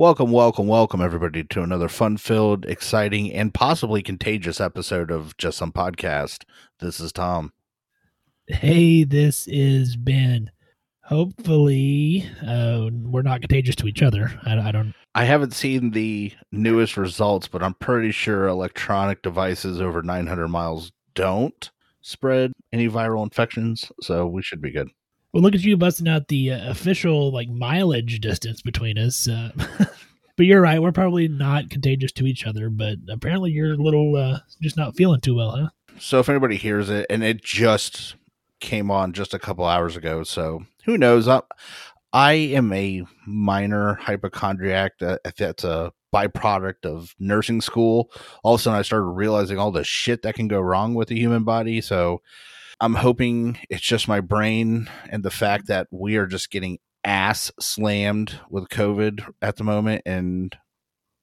Welcome, welcome, welcome, everybody, to another fun filled, exciting, and possibly contagious episode of Just Some Podcast. This is Tom. Hey, this is Ben. Hopefully, uh, we're not contagious to each other. I, I don't. I haven't seen the newest results, but I'm pretty sure electronic devices over 900 miles don't spread any viral infections, so we should be good. Well, look at you busting out the uh, official like mileage distance between us. Uh, but you're right. We're probably not contagious to each other. But apparently, you're a little uh, just not feeling too well, huh? So if anybody hears it, and it just came on just a couple hours ago, so who knows? I, I am a minor hypochondriac. That that's a byproduct of nursing school. All of a sudden, I started realizing all the shit that can go wrong with the human body. So I'm hoping it's just my brain and the fact that we are just getting ass slammed with COVID at the moment, and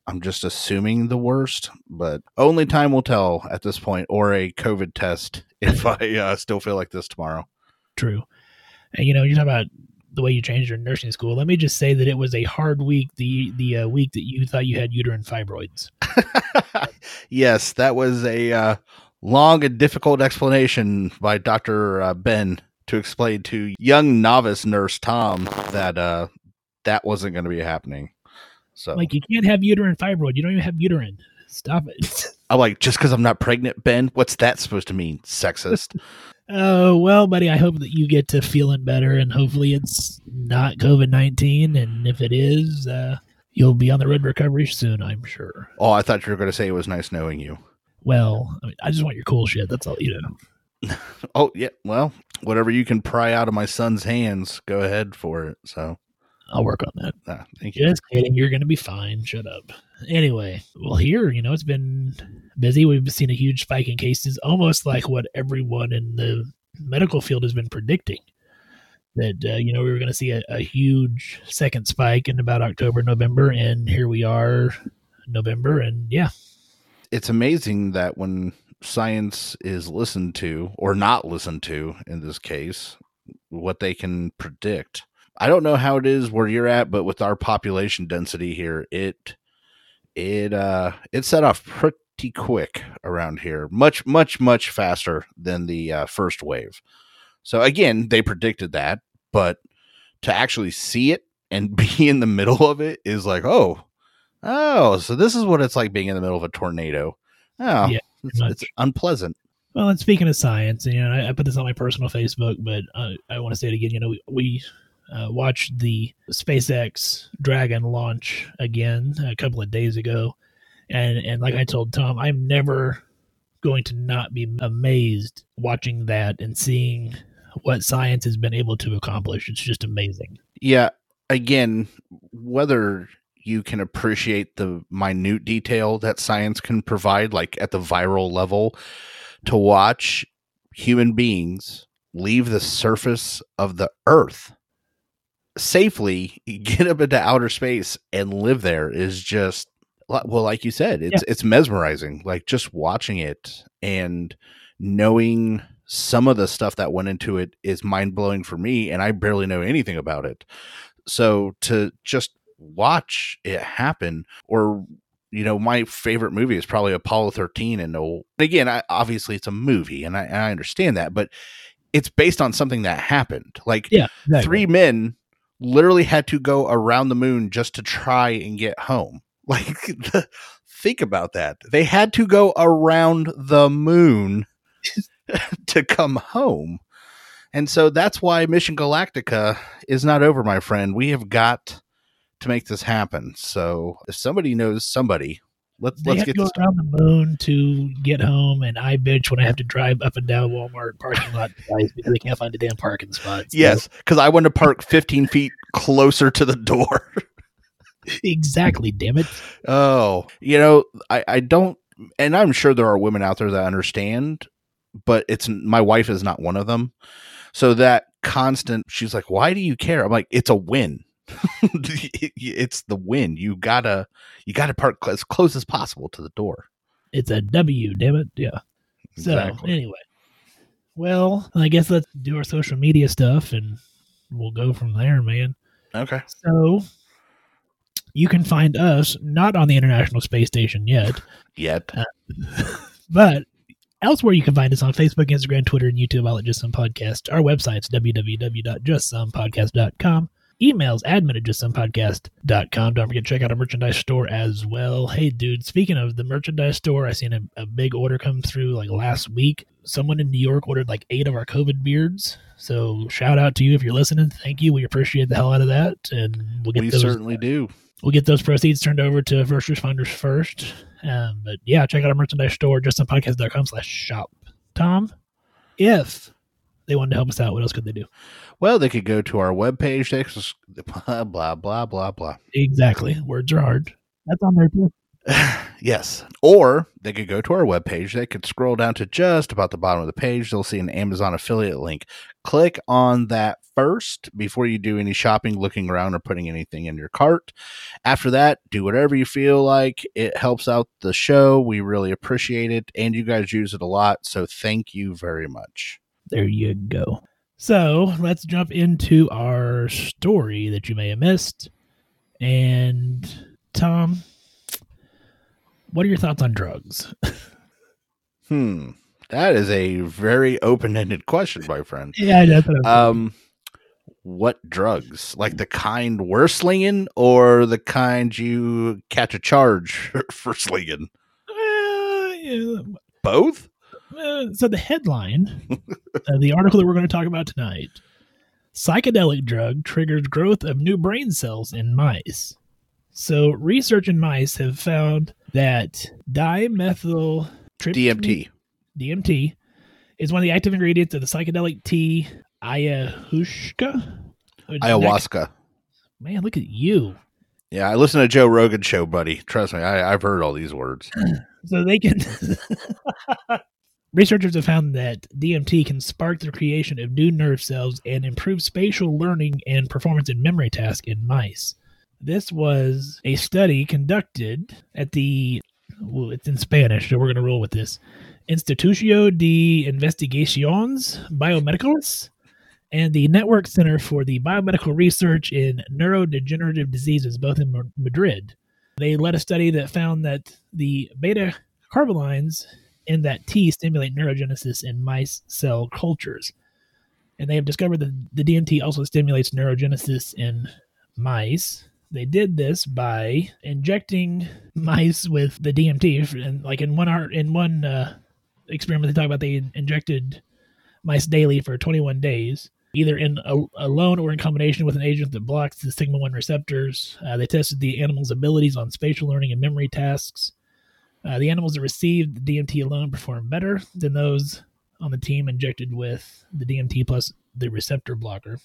I'm just assuming the worst, but only time will tell at this point, or a COVID test if I uh, still feel like this tomorrow. True. And you know, you're talking about the way you changed your nursing school. Let me just say that it was a hard week. The the uh, week that you thought you had uterine fibroids. yes, that was a uh, long and difficult explanation by Dr. Uh, Ben to explain to young novice nurse Tom that uh, that wasn't going to be happening. So Like you can't have uterine fibroid. You don't even have uterine. Stop it. I'm like, just because I'm not pregnant, Ben, what's that supposed to mean? Sexist. Oh, well, buddy, I hope that you get to feeling better and hopefully it's not COVID 19. And if it is, uh, you'll be on the road to recovery soon, I'm sure. oh, I thought you were going to say it was nice knowing you. Well, I, mean, I just want your cool shit. That's all you know. Oh, yeah. Well, whatever you can pry out of my son's hands, go ahead for it. So, I'll work on that. uh, thank you. Just kidding. You're going to be fine. Shut up. Anyway, well, here, you know, it's been busy. We've seen a huge spike in cases, almost like what everyone in the medical field has been predicting. That, uh, you know, we were going to see a, a huge second spike in about October, November. And here we are, November. And yeah, It's amazing that when science is listened to or not listened to in this case, what they can predict. I don't know how it is where you're at, but with our population density here, it it uh it set off pretty quick around here. Much much much faster than the uh, first wave. So again, they predicted that, but to actually see it and be in the middle of it is like, oh, oh, so this is what it's like being in the middle of a tornado. Oh, Yeah, it's, it's unpleasant. Well, and speaking of science, you know, I, I put this on my personal Facebook, but uh, I want to say it again. You know, we, we uh, watched the SpaceX Dragon launch again a couple of days ago, and and like I told Tom, I'm never going to not be amazed watching that and seeing what science has been able to accomplish. It's just amazing. Yeah, again, whether you can appreciate the minute detail that science can provide, like at the viral level, to watch human beings leave the surface of the earth safely, get up into outer space and live there is just well, like you said, it's it's mesmerizing. Like just watching it and knowing some of the stuff that went into it is mind blowing for me, and I barely know anything about it. So to just watch it happen, or you know, my favorite movie is probably Apollo 13, and no, again, I, obviously it's a movie, and I, and I understand that, but it's based on something that happened. Like Yeah, exactly. three men literally had to go around the moon just to try and get home. Like, the, think about that. They had to go around the moon to come home. And so that's why Mission Galactica is not over, my friend. We have got to make this happen. So if somebody knows somebody, let's They let's get to go around the moon to get home, and I bitch when I have to drive up and down Walmart parking lot because they can't find a damn parking spot. So- Yes, because I want to park 15 feet closer to the door. exactly. Damn it. Oh, you know, I, I don't, and I'm sure there are women out there that understand, but it's my wife is not one of them. So that constant, she's like, why do you care? I'm like, it's a win. it's the win. You gotta, you gotta park as close as possible to the door. It's a W. Damn it. Yeah. So anyway, well, I guess let's do our social media stuff, and we'll go from there, man. Okay. So you can find us not on the International Space Station yet, Yet. Uh, but elsewhere you can find us on Facebook, Instagram, Twitter, and YouTube, all at Just Some Podcast. Our website's www.justsomepodcast.com. Emails admin at justsomepodcast.com. Don't forget to check out our merchandise store as well. Hey, dude, speaking of the merchandise store, I seen a, a big order come through like last week. Someone in New York ordered like eight of our COVID beards. So shout out to you if you're listening. Thank you. We appreciate the hell out of that. And we'll get We those certainly do. we'll get those proceeds turned over to first responders first. Um, but yeah, check out our merchandise store, justsomepodcast.com slash shop. Tom, if they wanted to help us out, what else could they do? Well, they could go to our webpage. Blah, blah, blah, blah, blah. Exactly. Words are hard. That's on there too. yes. Or they could go to our webpage. They could scroll down to just about the bottom of the page. They'll see an Amazon affiliate link. Click on that first before you do any shopping, looking around, or putting anything in your cart. After that, do whatever you feel like. It helps out the show. We really appreciate it. And you guys use it a lot. So thank you very much. There you go. So let's jump into our story that you may have missed. And Tom, what are your thoughts on drugs? Hmm. That is a very open ended question, my friend. yeah, that's what Um, what drugs? Like the kind we're slinging, or the kind you catch a charge for slinging? Uh, yeah, Both. Uh, so the headline of the article that we're going to talk about tonight psychedelic drug triggers growth of new brain cells in mice so research in mice have found that dimethyl DMT. dmt is one of the active ingredients of the psychedelic tea ayahuasca Ayahuasca. man look at you Yeah, I listen to Joe Rogan show, buddy. Trust me, I, I've heard all these words. so they can researchers have found that dmt can spark the creation of new nerve cells and improve spatial learning and performance in memory tasks in mice. This was a study conducted at the well it's in spanish so we're going to roll with this. Institucio de investigaciones biomedicales and the network center for the biomedical research in neurodegenerative diseases both in madrid. They led a study that found that the beta carbolines in that tea stimulate neurogenesis in mice cell cultures. And they have discovered that the DMT also stimulates neurogenesis in mice. They did this by injecting mice with the DMT. And like in one art, in one uh, experiment, they talk about they injected mice daily for 21 days, either in a, alone or in combination with an agent that blocks the sigma 1 receptors. Uh, they tested the animal's abilities on spatial learning and memory tasks. Uh, the animals that received the DMT alone performed better than those on the team injected with the DMT plus the receptor blocker.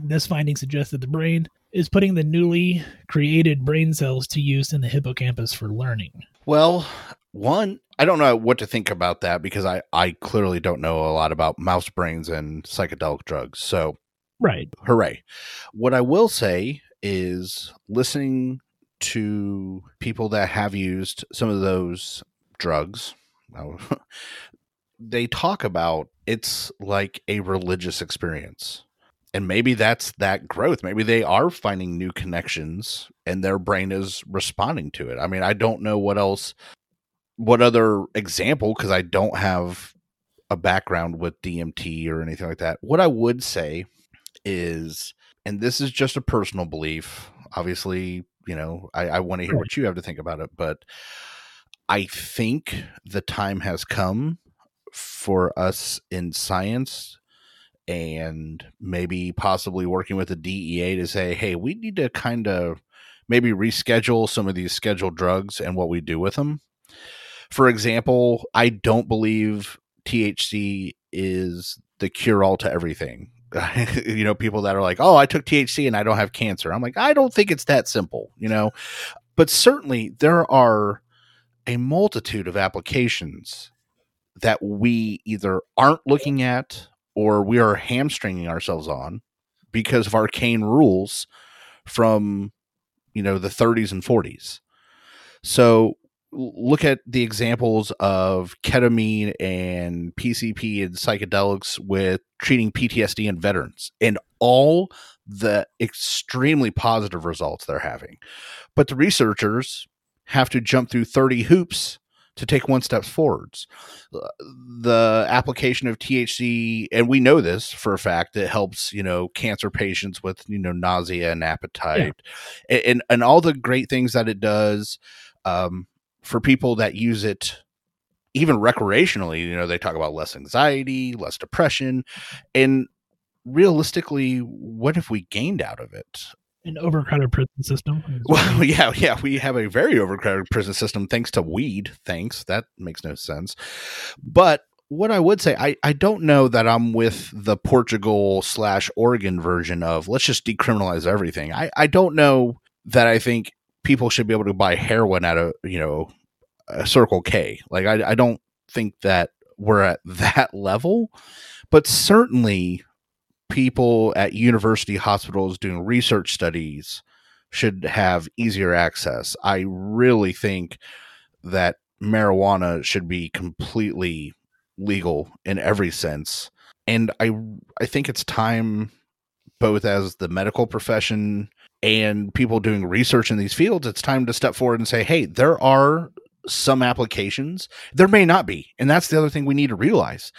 This finding suggests that the brain is putting the newly created brain cells to use in the hippocampus for learning. Well, one, I don't know what to think about that because I, I clearly don't know a lot about mouse brains and psychedelic drugs. So, Right. hooray. What I will say is listening to people that have used some of those drugs, they talk about it's like a religious experience. And maybe that's that growth. Maybe they are finding new connections and their brain is responding to it. I mean, I don't know what else, what other example, because I don't have a background with DMT or anything like that. What I would say is, and this is just a personal belief, obviously, you know, I, I want to hear what you have to think about it, but I think the time has come for us in science and maybe possibly working with the DEA to say, hey, we need to kind of maybe reschedule some of these scheduled drugs and what we do with them. For example, I don't believe THC is the cure all to everything. you know, people that are like, oh, I took THC and I don't have cancer. I'm like, I don't think it's that simple, you know, but certainly there are a multitude of applications that we either aren't looking at or we are hamstringing ourselves on because of arcane rules from you know the 30s and 40s so look at the examples of ketamine and pcp and psychedelics with treating ptsd in veterans and all the extremely positive results they're having. But the researchers have to jump through 30 hoops to take one step forwards. The application of THC, and we know this for a fact, it helps you know cancer patients with you know nausea and appetite, A- and and all the great things that it does um, for people that use it. Even recreationally, you know, they talk about less anxiety, less depression, and realistically, what have we gained out of it? An overcrowded prison system. Well, yeah, yeah, we have a very overcrowded prison system thanks to weed. Thanks, that makes no sense. But what I would say, I I don't know that I'm with the Portugal slash Oregon version of let's just decriminalize everything. I I don't know that I think people should be able to buy heroin at a you know a Circle K. Like I I don't think that we're at that level, but certainly people at university hospitals doing research studies should have easier access. I really think that marijuana should be completely legal in every sense. And I I think it's time both as the medical profession and people doing research in these fields, it's time to step forward and say, hey, there are some applications. There may not be. And that's the other thing we need to realize.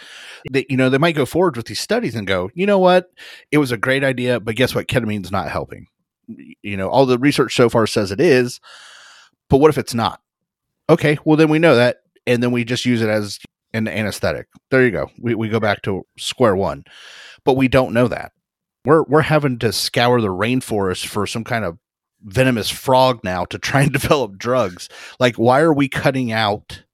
That, you know, they might go forward with these studies and go, you know what? It was a great idea, but guess what? Ketamine's not helping. You know, all the research so far says it is, but what if it's not? Okay, well then we know that, and then we just use it as an anesthetic. There you go. We we go back to square one. But we don't know that. We're we're having to scour the rainforest for some kind of venomous frog now to try and develop drugs. Like why are we cutting out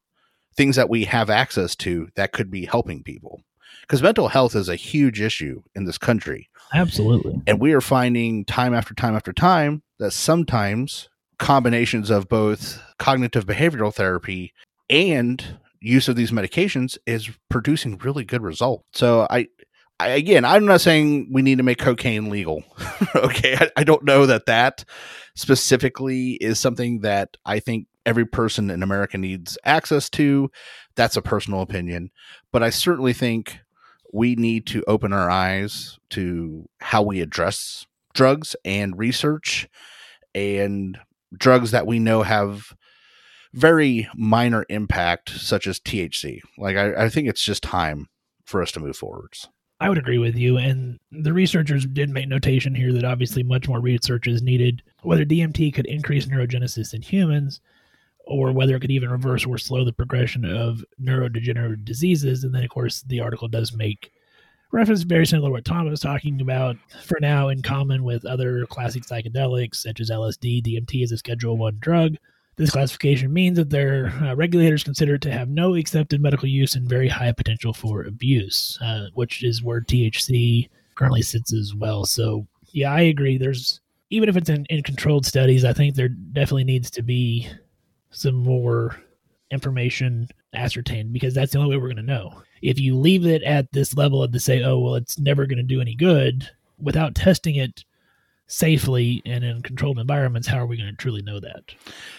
things that we have access to that could be helping people? Because mental health is a huge issue in this country. Absolutely. And we are finding time after time after time that sometimes combinations of both cognitive behavioral therapy and use of these medications is producing really good results. So I, I again, I'm not saying we need to make cocaine legal. okay, I, I don't know that that specifically is something that I think every person in America needs access to. That's a personal opinion, but I certainly think we need to open our eyes to how we address drugs and research and drugs that we know have very minor impact, such as THC. Like, I, I think it's just time for us to move forwards. I would agree with you. And the researchers did make notation here that obviously much more research is needed, whether DMT could increase neurogenesis in humans or whether it could even reverse or slow the progression of neurodegenerative diseases. And then, of course, the article does make reference very similar to what Tom was talking about for now in common with other classic psychedelics such as LSD. DMT is a Schedule 1 drug. This classification means that their uh, regulators consider it to have no accepted medical use and very high potential for abuse, uh, which is where THC currently sits as well. So, yeah, I agree. There's even if it's in, in controlled studies, I think there definitely needs to be some more information ascertained because that's the only way we're going to know. If you leave it at this level of to say, oh, well, it's never going to do any good without testing it safely and in controlled environments, how are we going to truly know that?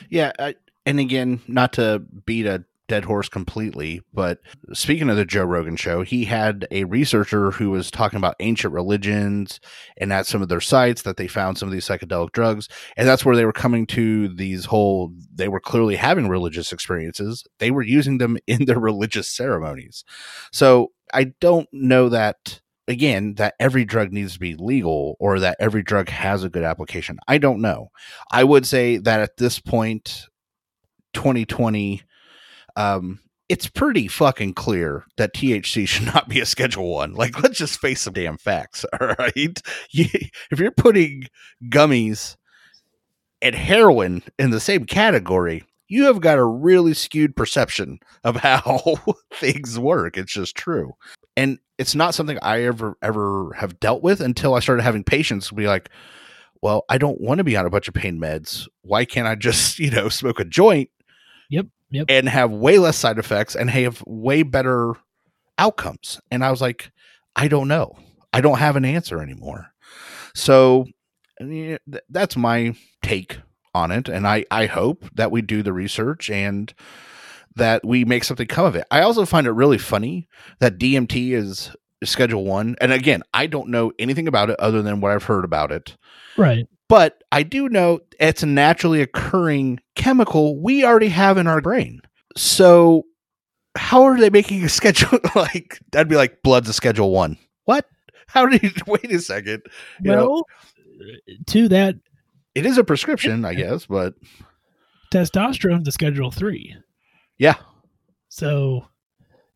Yeah. I, and again, not to beat a dead horse completely, but speaking of the Joe Rogan show, he had a researcher who was talking about ancient religions and at some of their sites that they found some of these psychedelic drugs. And that's where they were coming to these whole, they were clearly having religious experiences. They were using them in their religious ceremonies. So I don't know that again that every drug needs to be legal or that every drug has a good application i don't know i would say that at this point 2020 um it's pretty fucking clear that THC should not be a Schedule One. Like, let's just face some damn facts. All right, you, if you're putting gummies and heroin in the same category, you have got a really skewed perception of how things work. It's just true, and it's not something I ever ever have dealt with until I started having patients be like, "Well, I don't want to be on a bunch of pain meds. Why can't I just you know smoke a joint?" Yep. Yep. and have way less side effects and have way better outcomes. And I was like, I don't know. I don't have an answer anymore. So th- that's my take on it. And I, I hope that we do the research and that we make something come of it. I also find it really funny that DMT is schedule one. And again, I don't know anything about it other than what I've heard about it Right. but I do know it's a naturally occurring chemical we already have in our brain. So how are they making a schedule like that'd be like blood's a schedule one. What? How did you wait a second? You know, to that, it is a prescription, I guess, but testosterone's a Schedule Three. Yeah, So,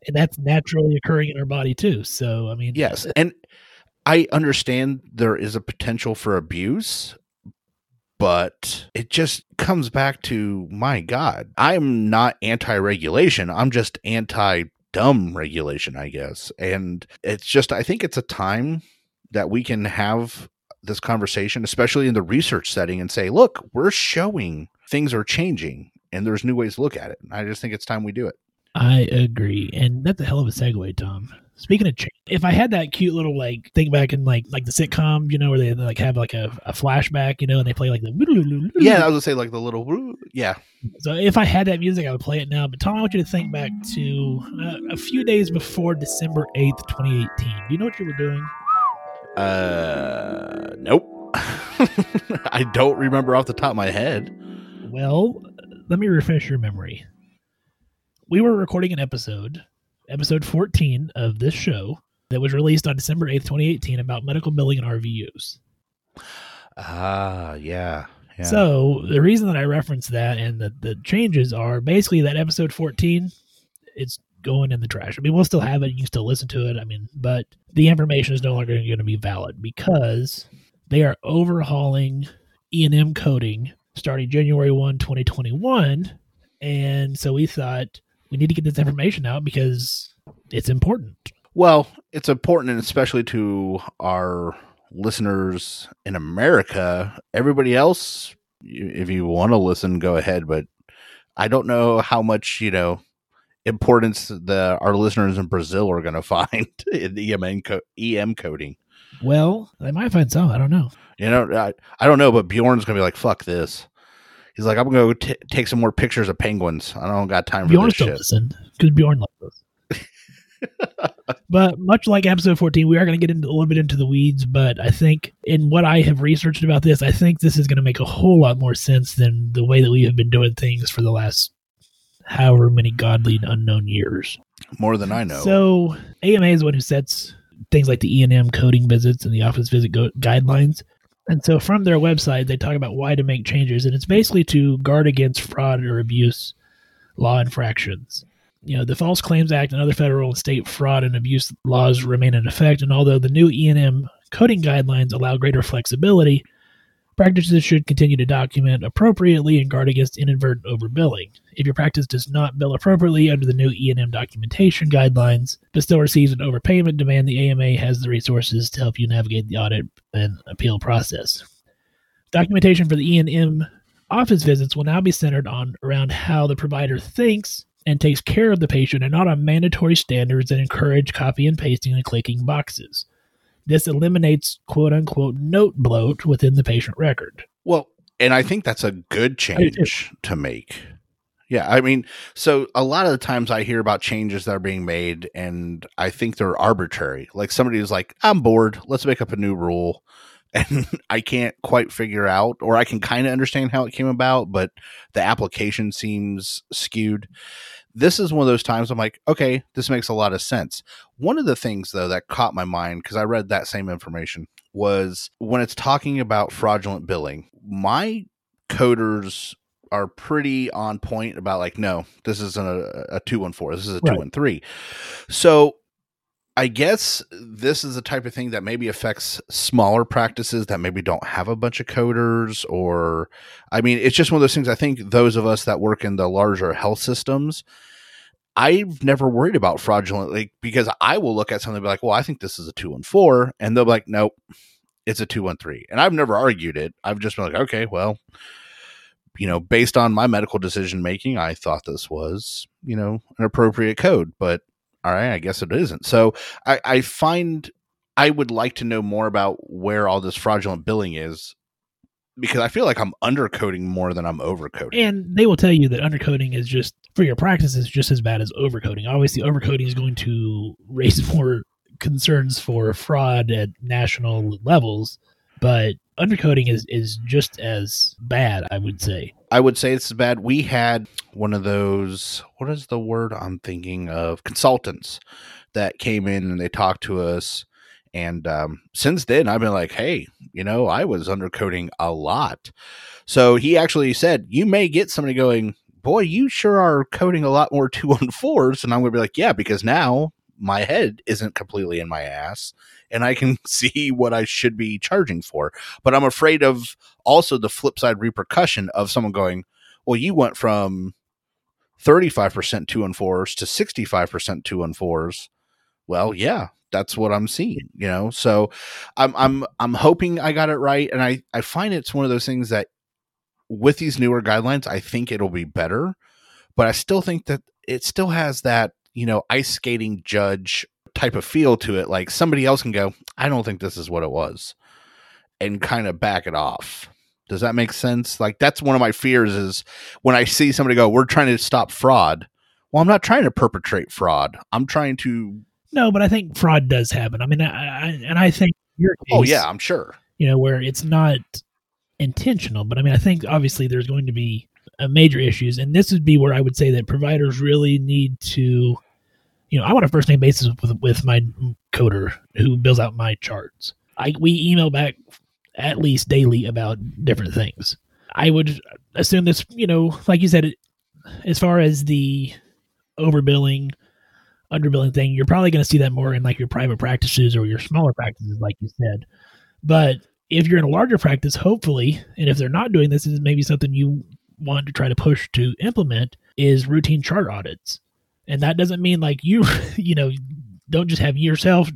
and that's naturally occurring in our body too. So, I mean, yes. And I understand there is a potential for abuse, but it just comes back to my God, I'm not anti regulation. I'm just anti dumb regulation, I guess. And it's just, I think it's a time that we can have this conversation, especially in the research setting, and say, look, we're showing things are changing and there's new ways to look at it. And I just think it's time we do it. I agree, and that's a hell of a segue, Tom. Speaking of, change, if I had that cute little like thing back in like like the sitcom, you know, where they like have like a, a flashback, you know, and they play like the Yeah, I was gonna say like the little, yeah, So if I had that music, I would play it now. But Tom, I want you to think back to uh, a few days before December eighth, twenty eighteen. Do you know what you were doing? Uh, nope. I don't remember off the top of my head. Well, let me refresh your memory. We were recording an episode, episode 14 of this show, that was released on December 8th, 2018, about medical billing and RVUs. Ah, yeah, yeah. So the reason that I reference that and the, the changes are basically that episode 14, it's going in the trash. I mean, we'll still have it. You can still listen to it. I mean, but the information is no longer going to be valid because they are overhauling E&M coding starting January 1, 2021. And so we thought we need to get this information out because it's important. well, it's important, and especially to our listeners in America. Everybody else, if you want to listen, go ahead. But I don't know how much you know importance the our listeners in Brazil are going to find in EM co- EM coding. Well, they might find some. I don't know. You know, I, I don't know, but Bjorn's gonna be like, "Fuck this." He's like, "I'm gonna go t- take some more pictures of penguins. I don't got time for Bjorn this still shit." listen because Bjorn loves us. but much like episode 14, we are going to get into a little bit into the weeds. But I think in what I have researched about this, I think this is going to make a whole lot more sense than the way that we have been doing things for the last however many godly and unknown years. More than I know. So AMA is the one who sets things like the E and M coding visits and the office visit go- guidelines. And so from their website, they talk about why to make changes, and it's basically to guard against fraud or abuse law infractions. You know, the False Claims Act and other federal and state fraud and abuse laws remain in effect, and although the new E and M coding guidelines allow greater flexibility, practices should continue to document appropriately and guard against inadvertent overbilling. If your practice does not bill appropriately under the new E&M documentation guidelines, but still receives an overpayment demand, the AMA has the resources to help you navigate the audit and appeal process. Documentation for the E&M office visits will now be centered on around how the provider thinks and takes care of the patient and not on mandatory standards that encourage copy and pasting and clicking boxes. This eliminates quote unquote note bloat within the patient record. Well, and I think that's a good change to make. Yeah, I mean, so a lot of the times I hear about changes that are being made, and I think they're arbitrary. Like somebody is like, "I'm bored. Let's make up a new rule," and I can't quite figure out, or I can kind of understand how it came about, but the application seems skewed. This is one of those times I'm like, okay, this makes a lot of sense. One of the things though that caught my mind because I read that same information was when it's talking about fraudulent billing. My coders are pretty on point about like no this isn't a, a 214 this is a Right. 213 so i guess this is the type of thing that maybe affects smaller practices that maybe don't have a bunch of coders or i mean it's just one of those things i think those of us that work in the larger health systems I've never worried about fraudulent like because I will look at something and be like, well, I think this is a two and four, and they'll be like, nope, it's a two one three. And I've never argued it. I've just been like, okay, well, you know, based on my medical decision making, I thought this was, you know, an appropriate code, but all right, I guess it isn't. So I, I find I would like to know more about where all this fraudulent billing is because I feel like I'm undercoding more than I'm overcoding. And they will tell you that undercoding is just for your practice is just as bad as overcoding. Obviously, overcoding is going to raise more concerns for fraud at national levels, but undercoding is is just as bad, I would say. I would say it's bad. We had one of those, what is the word I'm thinking of? Consultants that came in and they talked to us. And um, since then, I've been like, hey, you know, I was undercoding a lot. So he actually said, you may get somebody going, boy, you sure are coding a lot more two on fours. And I'm going to be like, yeah, because now my head isn't completely in my ass and I can see what I should be charging for. But I'm afraid of also the flip side repercussion of someone going, well, you went from 35% two and fours to 65% two and fours. Well, yeah, that's what I'm seeing, you know? So I'm, I'm, I'm hoping I got it right. And I, I find it's one of those things that with these newer guidelines, I think it'll be better, but I still think that it still has that, you know, ice skating judge type of feel to it. Like somebody else can go, I don't think this is what it was and kind of back it off. Does that make sense? Like that's one of my fears is when I see somebody go, "We're trying to stop fraud." Well, I'm not trying to perpetrate fraud. I'm trying to. No, but I think fraud does happen. I mean, I, I and I think your oh, case, Oh yeah, I'm sure. you know, where it's not intentional, but I mean, I think obviously there's going to be uh, major issues, and this would be where I would say that providers really need to, you know, I want a first name basis with with my coder who builds out my charts. I we email back at least daily about different things. I would assume this, you know, like you said, it, as far as the overbilling, underbilling thing, you're probably going to see that more in like your private practices or your smaller practices, like you said. But if you're in a larger practice, hopefully, and if they're not doing this, is maybe something you want to try to push to implement is routine chart audits. And that doesn't mean like you, you know, don't just have yourself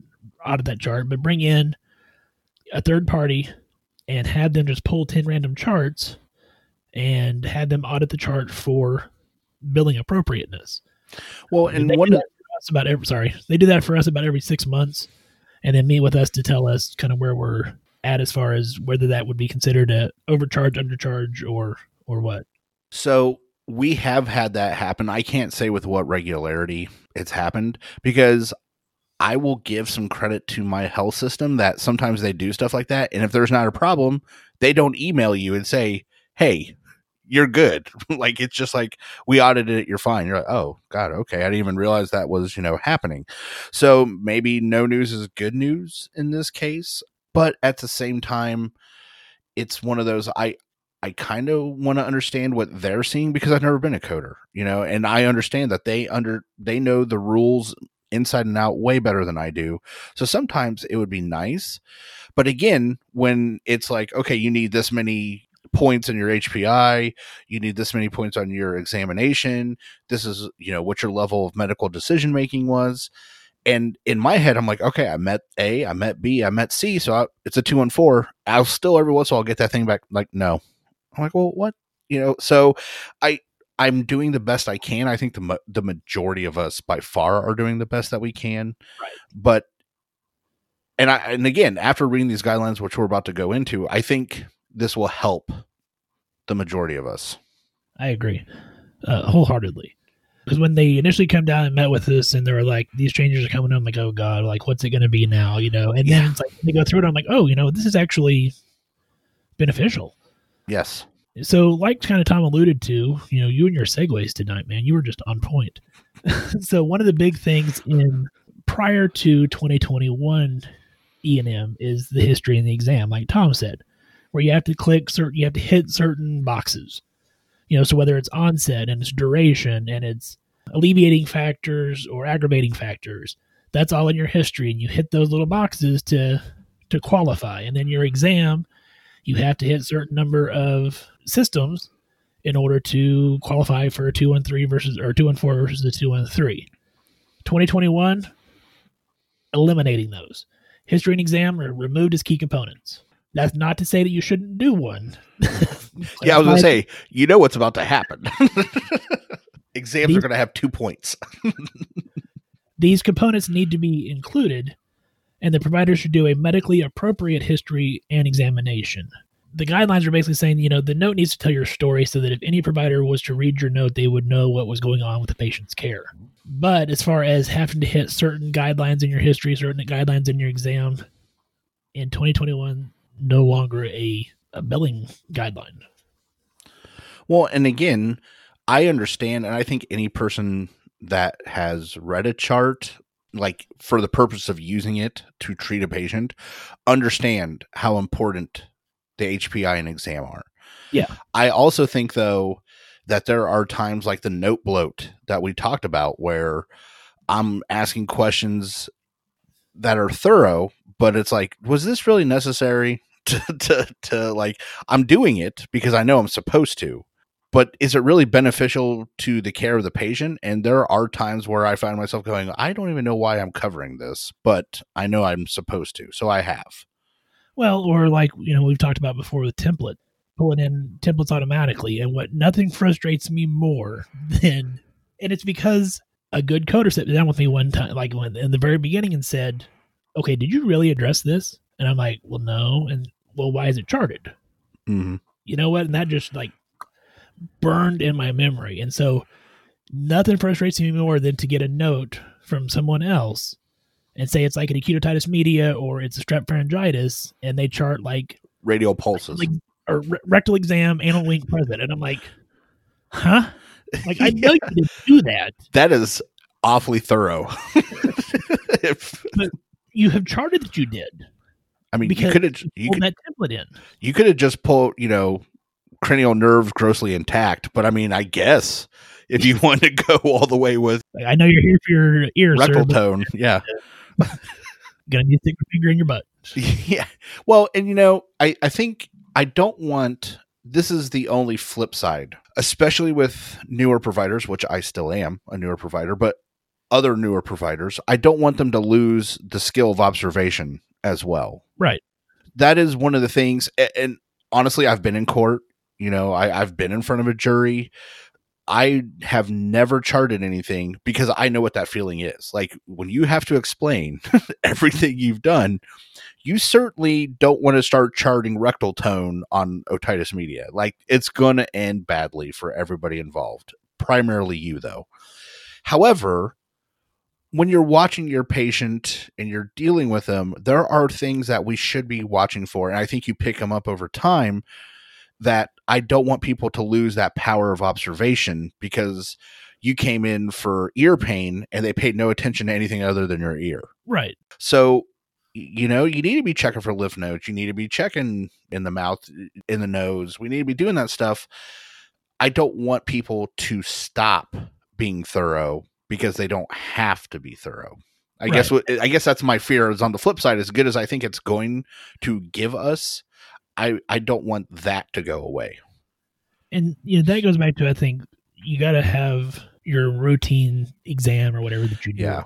audit that chart, but bring in a third party and have them just pull 10 random charts and have them audit the chart for billing appropriateness. Well, And they one do of that for about every sorry, they do that for us about every six months, and then meet with us to tell us kind of where we're at as far as whether that would be considered a overcharge, undercharge, or or what. So we have had that happen. I can't say with what regularity it's happened because I will give some credit to my health system that sometimes they do stuff like that. And if there's not a problem, they don't email you and say, Hey, you're good. like it's just like we audited it, you're fine. You're like, oh God, okay. I didn't even realize that was, you know, happening. So maybe no news is good news in this case. But at the same time, it's one of those I I kind of want to understand what they're seeing because I've never been a coder, you know, and I understand that they under they know the rules inside and out way better than I do. So sometimes it would be nice. But again, when it's like, okay, you need this many points in your HPI, you need this many points on your examination, this is, you know, what your level of medical decision making was. And in my head, I'm like, okay, I met A, I met B, I met C, so I, it's a two and four. I'll still every once in a while get that thing back. Like, no, I'm like, well, what? You know, so I I'm doing the best I can. I think the the majority of us by far are doing the best that we can. Right. But and I and again, after reading these guidelines, which we're about to go into, I think this will help the majority of us. I agree. uh, wholeheartedly. Because when they initially come down and met with us, and they were like, "These changes are coming," I'm like, "Oh God, like what's it going to be now?" You know. And then it's like they go through it. I'm like, "Oh, you know, this is actually beneficial." Yes. So, like kind of Tom alluded to, you know, you and your segues tonight, man, you were just on point. so, one of the big things in prior to 2021 E&M is the history and the exam, like Tom said, where you have to click certain, you have to hit certain boxes. You know, so whether it's onset and it's duration and it's alleviating factors or aggravating factors, that's all in your history, and you hit those little boxes to to qualify, and then your exam you have to hit certain number of systems in order to qualify for a 213 versus or 214 versus the 213 2021 eliminating those. History and exam are removed as key components that's not to say that you shouldn't do one Yeah, I was gonna say, you know what's about to happen. Exams These- are gonna have two points. these components need to be included and the provider should do a medically appropriate history and examination the guidelines are basically saying you know the note needs to tell your story so that if any provider was to read your note they would know what was going on with the patient's care but as far as having to hit certain guidelines in your history certain guidelines in your exam in 2021 no longer a, a billing guideline Well, and again, I understand, and I think any person that has read a chart, like for the purpose of using it to treat a patient, understand how important the HPI and exam are. Yeah. I also think though that there are times like the note bloat that we talked about where I'm asking questions that are thorough, but it's like, was this really necessary to, to, to like, I'm doing it because I know I'm supposed to, but is it really beneficial to the care of the patient? And there are times where I find myself going, I don't even know why I'm covering this, but I know I'm supposed to. So I have. Well, or like you know we've talked about before with template, pulling in templates automatically, and what nothing frustrates me more than, and it's because a good coder sat down with me one time, like when in the very beginning, and said, "Okay, did you really address this?" And I'm like, "Well, no." And well, why is it charted? hmm You know what? And that just like burned in my memory, and so nothing frustrates me more than to get a note from someone else and say it's like an acute otitis media or it's a strep pharyngitis, and they chart like Radial pulses. like or re- rectal exam, anal wink present, and I'm like, huh? Like I know you didn't do that. that is awfully thorough. if, You have charted that you did. I mean, you could have you could that template in. you could have just pulled, you know, cranial nerves grossly intact. But I mean, I guess if you want to go all the way with Like, I know you're here for your ears, sir, rectal but tone, yeah, gonna need to stick your finger in your butt. yeah. Well, and you know, I I think I don't want. This is the only flip side, especially with newer providers, which I still am a newer provider, but other newer providers, I don't want them to lose the skill of observation as well. Right. that is one of the things and honestly i've been in court you know I, i've been in front of a jury i have never charted anything because i know what that feeling is like when you have to explain everything you've done you certainly don't want to start charting rectal tone on otitis media like it's going to end badly for everybody involved primarily you though however when you're watching your patient and you're dealing with them, there are things that we should be watching for. And I think you pick them up over time that I don't want people to lose that power of observation because you came in for ear pain and they paid no attention to anything other than your ear. Right. So, you know, you need to be checking for lymph nodes. You need to be checking in the mouth, in the nose. We need to be doing that stuff. I don't want people to stop being thorough because they don't have to be thorough. I guess what I guess that's my fear is on the flip side, as good as I think it's going to give us, I I don't want that to go away. And you know, that goes back to I think you got to have your routine exam or whatever that you do. Yeah.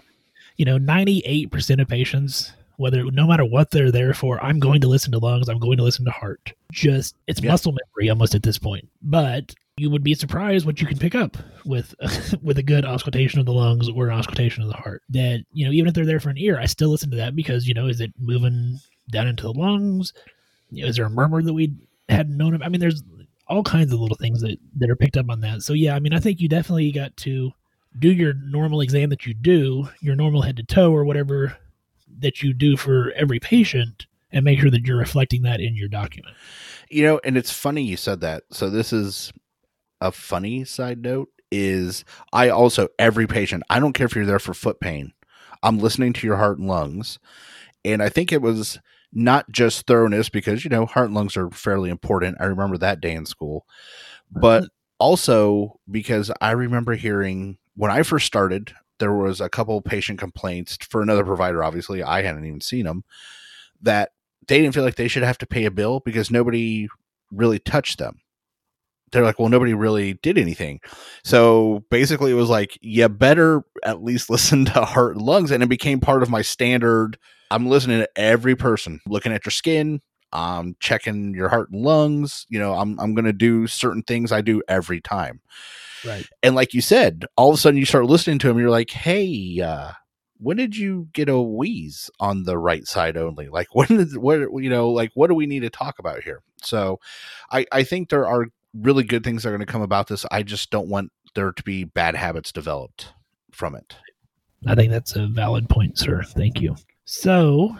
You know, 98% of patients, whether no matter what they're there for, I'm going to listen to lungs, I'm going to listen to heart. Just it's Yeah. muscle memory almost at this point. But you would be surprised what you can pick up with with a good auscultation of the lungs or an auscultation of the heart. That you know, even if they're there for an ear, I still listen to that because you know, is it moving down into the lungs? You know, is there a murmur that we hadn't known of? I mean, there's all kinds of little things that, that are picked up on that. So yeah, I mean, I think you definitely got to do your normal exam that you do, your normal head to toe or whatever that you do for every patient, and make sure that you're reflecting that in your document. You know, and it's funny you said that. So this is a funny side note is I also every patient, I don't care if you're there for foot pain. I'm listening to your heart and lungs. And I think it was not just thoroughness because you know heart and lungs are fairly important. I remember that day in school. But also because I remember hearing when I first started, there was a couple patient complaints for another provider. Obviously, I hadn't even seen them that they didn't feel like they should have to pay a bill because nobody really touched them. They're like, well, nobody really did anything. So basically, it was like, you better at least listen to heart and lungs. And it became part of my standard. I'm listening to every person, looking at your skin, um, checking your heart and lungs. You know, I'm, I'm going to do certain things I do every time. Right. And like you said, all of a sudden you start listening to them. you're like, hey, uh, when did you get a wheeze on the right side only? Like when did what you know, like what do we need to talk about here? So I, I think there are really good things are going to come about this. I just don't want there to be bad habits developed from it. I think that's a valid point, sir. Thank you. So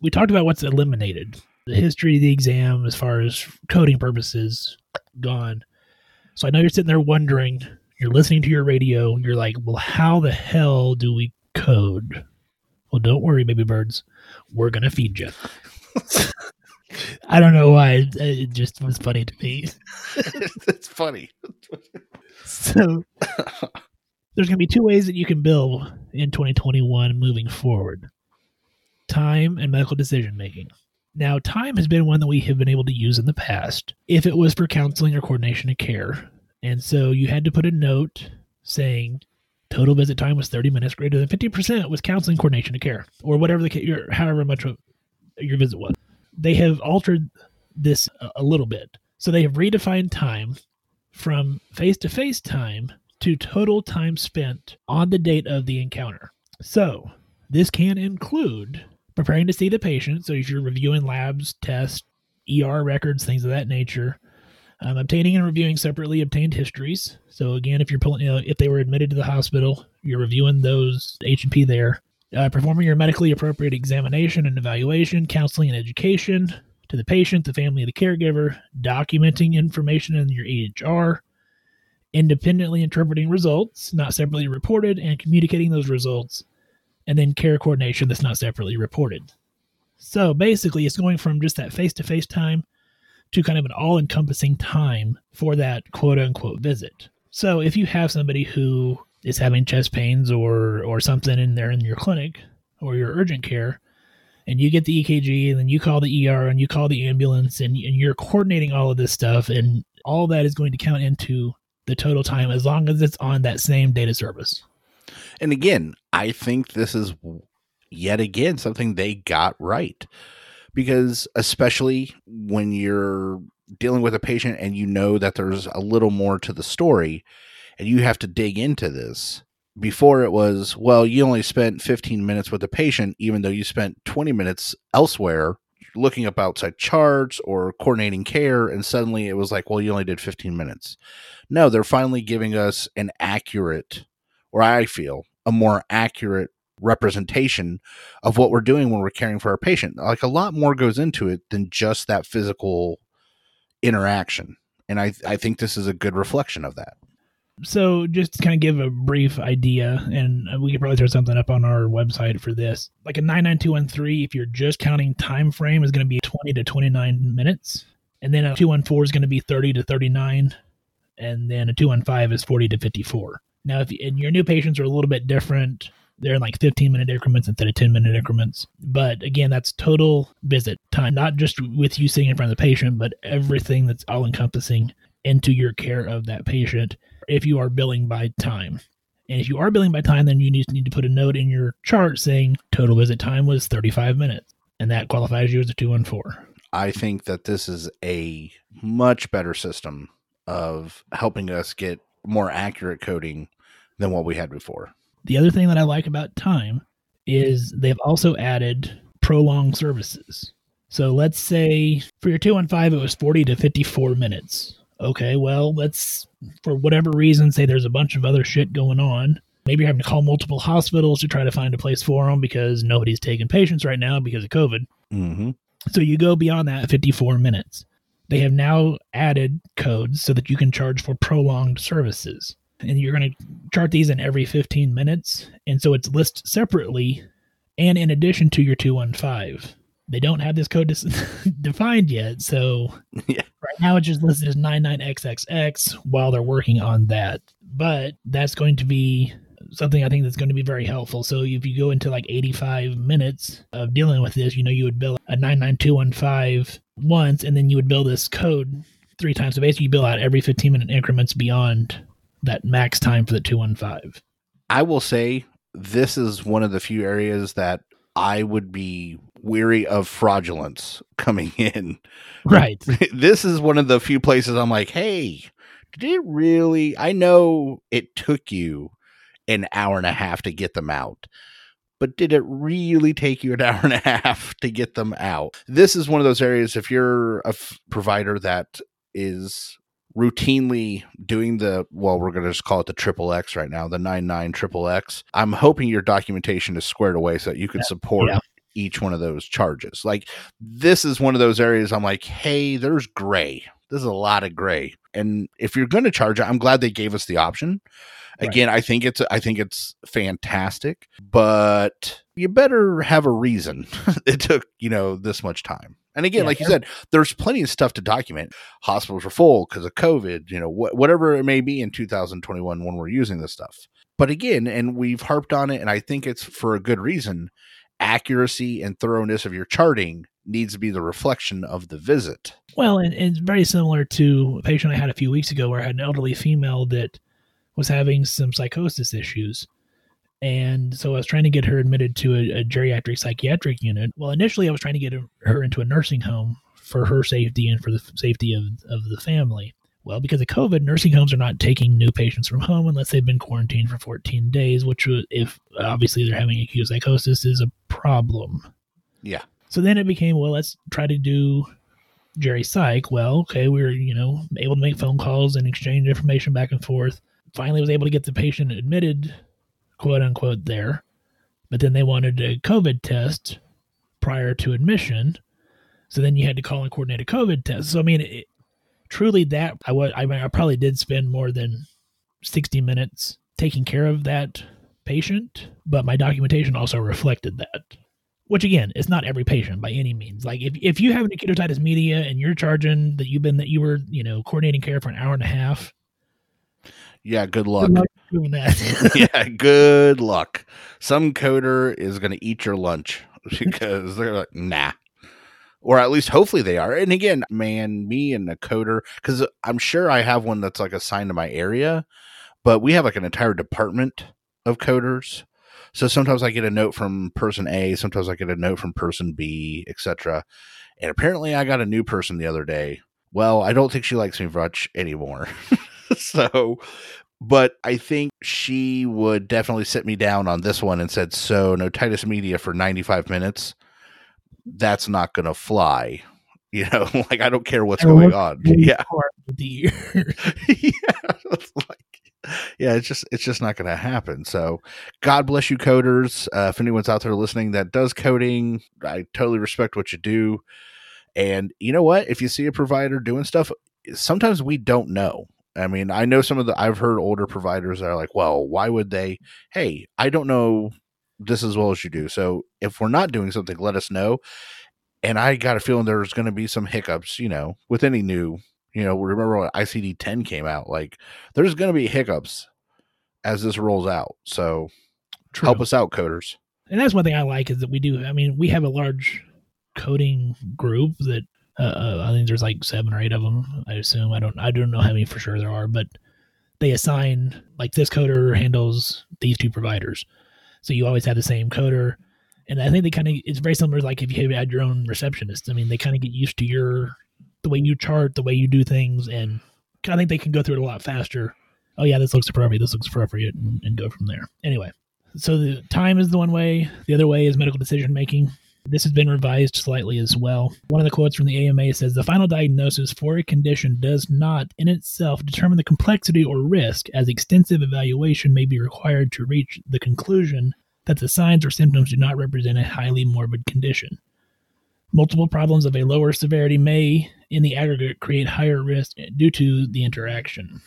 we talked about what's eliminated. The history of the exam as far as coding purposes gone. So I know you're sitting there wondering, you're listening to your radio, you're like, well, how the hell do we code? Well, don't worry, baby birds. We're going to feed you. I don't know why. It, it just was funny to me. it's funny. So there's going to be two ways that you can bill in 2021 moving forward time and medical decision making. Now, time has been one that we have been able to use in the past if it was for counseling or coordination of care. And so you had to put a note saying total visit time was 30 minutes, greater than 50% was counseling, coordination of care, or whatever the ca- your however much of your visit was. They have altered this a, little bit. So they have redefined time from face to face time to total time spent on the date of the encounter. So this can include preparing to see the patient. So if you're reviewing labs, tests, ER records, things of that nature, um, obtaining and reviewing separately obtained histories. So again, if you're pulling, you know, if they were admitted to the hospital, you're reviewing those H and P there. Uh, performing your medically appropriate examination and evaluation, counseling and education to the patient, the family, the caregiver, documenting information in your EHR, independently interpreting results, not separately reported, and communicating those results, and then care coordination that's not separately reported. So basically, it's going from just that face to face time to kind of an all encompassing time for that quote unquote visit. So if you have somebody who is having chest pains or or something in there in your clinic or your urgent care, and you get the EKG and then you call the ER and you call the ambulance and, and you're coordinating all of this stuff and all that is going to count into the total time as long as it's on that same data service. And again, I think this is yet again something they got right. Because especially when you're dealing with a patient and you know that there's a little more to the story and you have to dig into this. Before it was, well, you only spent 15 minutes with the patient, even though you spent 20 minutes elsewhere looking up outside charts or coordinating care. And suddenly it was like, well, you only did 15 minutes. No, they're finally giving us an accurate, or I feel, a more accurate representation of what we're doing when we're caring for our patient. Like a lot more goes into it than just that physical interaction. And I, I think this is a good reflection of that. So, just to kind of give a brief idea, and uh, we could probably throw something up on our website for this. Like a 99213, if you're just counting time frame, is going to be 20 to 29 minutes. And then a 214 is going to be 30 to 39. And then a 215 is 40 to 54. Now, if and your new patients are a little bit different, they're in like 15 minute increments instead of 10 minute increments. But again, that's total visit time, not just with you sitting in front of the patient, but everything that's all encompassing into your care of that patient if you are billing by time. And if you are billing by time, then you need, need to put a note in your chart saying total visit time was 35 minutes. And that qualifies you as a 214. I think that this is a much better system of helping us get more accurate coding than what we had before. The other thing that I like about time is they've also added prolonged services. So let's say for your 215, it was 40 to 54 minutes Okay, well, let's, for whatever reason, say there's a bunch of other shit going on. Maybe you're having to call multiple hospitals to try to find a place for them because nobody's taking patients right now because of COVID. Mm-hmm. So you go beyond that 54 minutes. They have now added codes so that you can charge for prolonged services. And you're going to chart these in every 15 minutes. And so it's listed separately and in addition to your 215. They don't have this code dis- defined yet. So Yeah. right now it's just listed as 99XXX while they're working on that. But that's going to be something I think that's going to be very helpful. So if you go into like 85 minutes of dealing with this, you know, you would bill a 99215 once, and then you would bill this code three times. So basically, you bill out every 15 minute increments beyond that max time for the 215. I will say this is one of the few areas that I would be weary of fraudulence coming in. Right. this is one of the few places I'm like, hey, did it really? I know it took you an hour and a half to get them out, but did it really take you an hour and a half to get them out? This is one of those areas, if you're a f- provider that is routinely doing the well we're going to just call it the triple x right now the 99 triple x i'm hoping your documentation is squared away so that you can support yeah. Each one of those charges. Like this is one of those areas i'm like hey there's gray. There's a lot of gray. And if you're going to charge it i'm glad they gave us the option. Again i think it's i think it's fantastic but you better have a reason. It took you know this much time. And again Yeah, like you said there's plenty of stuff to document. Hospitals are full because of covid you know wh- whatever it may be in 2021 when we're using this stuff. But again and we've harped on it and i think it's for a good reason accuracy and thoroughness of your charting needs to be the reflection of the visit Well, and, it's very similar to a patient I had a few weeks ago where I had an elderly female that was having some psychosis issues. And so I was trying to get her admitted to a, a geriatric psychiatric unit. Well, initially I was trying to get her- into a nursing home for her safety and for the safety of, of the family. Well, because of COVID, nursing homes are not taking new patients from home unless they've been quarantined for 14 days, which, would- if obviously they're having acute psychosis, is a problem. yeah So then it became, well, let's try to do geri psych. Well, okay, we were, you know, able to make phone calls and exchange information back and forth. Finally was able to get the patient admitted, quote unquote, there. But then they wanted a COVID test prior to admission. So then you had to call and coordinate a COVID test. So I mean, it, truly, that I was I, mean, I probably did spend more than sixty minutes taking care of that patient, but my documentation also reflected that. Which again, it's not every patient by any means. Like if if you have an acute media and you're charging that you've been that you were you know coordinating care for an hour and a half, yeah good luck good luck doing that. yeah, good luck. Some coder is going to eat your lunch because they're like, nah. Or at least hopefully they are. And again, man, me and a coder, because I'm sure I have one that's like assigned to my area, but we have like an entire department of coders. So sometimes I get a note from person A, sometimes I get a note from person B, etc. And apparently I got a new person the other day. Well, I don't think she likes me much anymore. so but I think she would definitely sit me down on this one and said, "So, notitis media for 95 minutes. That's not going to fly." You know, like I don't care what's going on. Yeah. hard with the ear. yeah. It's like yeah, it's just it's just not going to happen. So, God bless you coders. Uh, if anyone's out there listening that does coding, I totally respect what you do. And you know what? If you see a provider doing stuff, sometimes we don't know. I mean, I know some of the I've heard older providers that are like, "Well, why would they? Hey, I don't know this as well as you do. So if we're not doing something, let us know." And I got a feeling there's going to be some hiccups, you know, with any new, you know, remember when ICD 10 came out, like there's going to be hiccups as this rolls out. So True. help us out, coders. and that's one thing I like is that we do. I mean, we have a large coding group that uh, uh, I think there's like seven or eight of them. I assume I don't I don't know how many for sure there are, but they assign like this coder handles these two providers, so you always have the same coder. And I think they kind of it's very similar like if you had your own receptionist. I mean, they kind of get used to your the way you chart, the way you do things, and I think they can go through it a lot faster. Oh yeah, this looks appropriate. This looks appropriate, and, and go from there. Anyway, so the time is the one way. The other way is medical decision making. This has been revised slightly as well. One of the quotes from the AMA says the final diagnosis for a condition does not in itself determine the complexity or risk, as extensive evaluation may be required to reach the conclusion that the signs or symptoms do not represent a highly morbid condition. Multiple problems of a lower severity may, in the aggregate, create higher risk due to the interaction.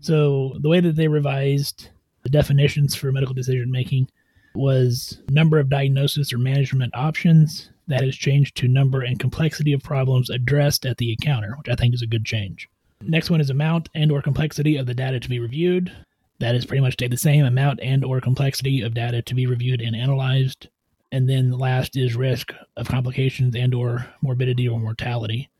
So, the way that they revised the definitions for medical decision making was number of diagnosis or management options that has changed to number and complexity of problems addressed at the encounter, which I think is a good change. Next one is amount and or complexity of the data to be reviewed. That is pretty much stayed the same amount and or complexity of data to be reviewed and analyzed. And then last is risk of complications and or morbidity or mortality.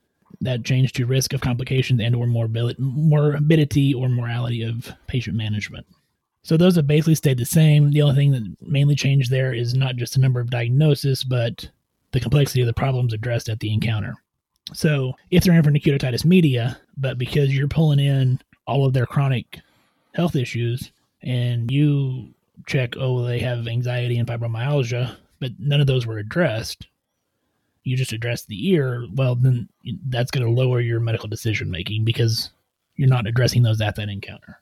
That change to risk of complications and or morbi- morbidity or morality of patient management. So those have basically stayed the same. The only thing that mainly changed there is not just the number of diagnosis, but the complexity of the problems addressed at the encounter. So if they're in for an acute otitis media, but because you're pulling in all of their chronic health issues and you check, oh, they have anxiety and fibromyalgia, but none of those were addressed, you just address the ear, well, then that's going to lower your medical decision making because you're not addressing those at that encounter.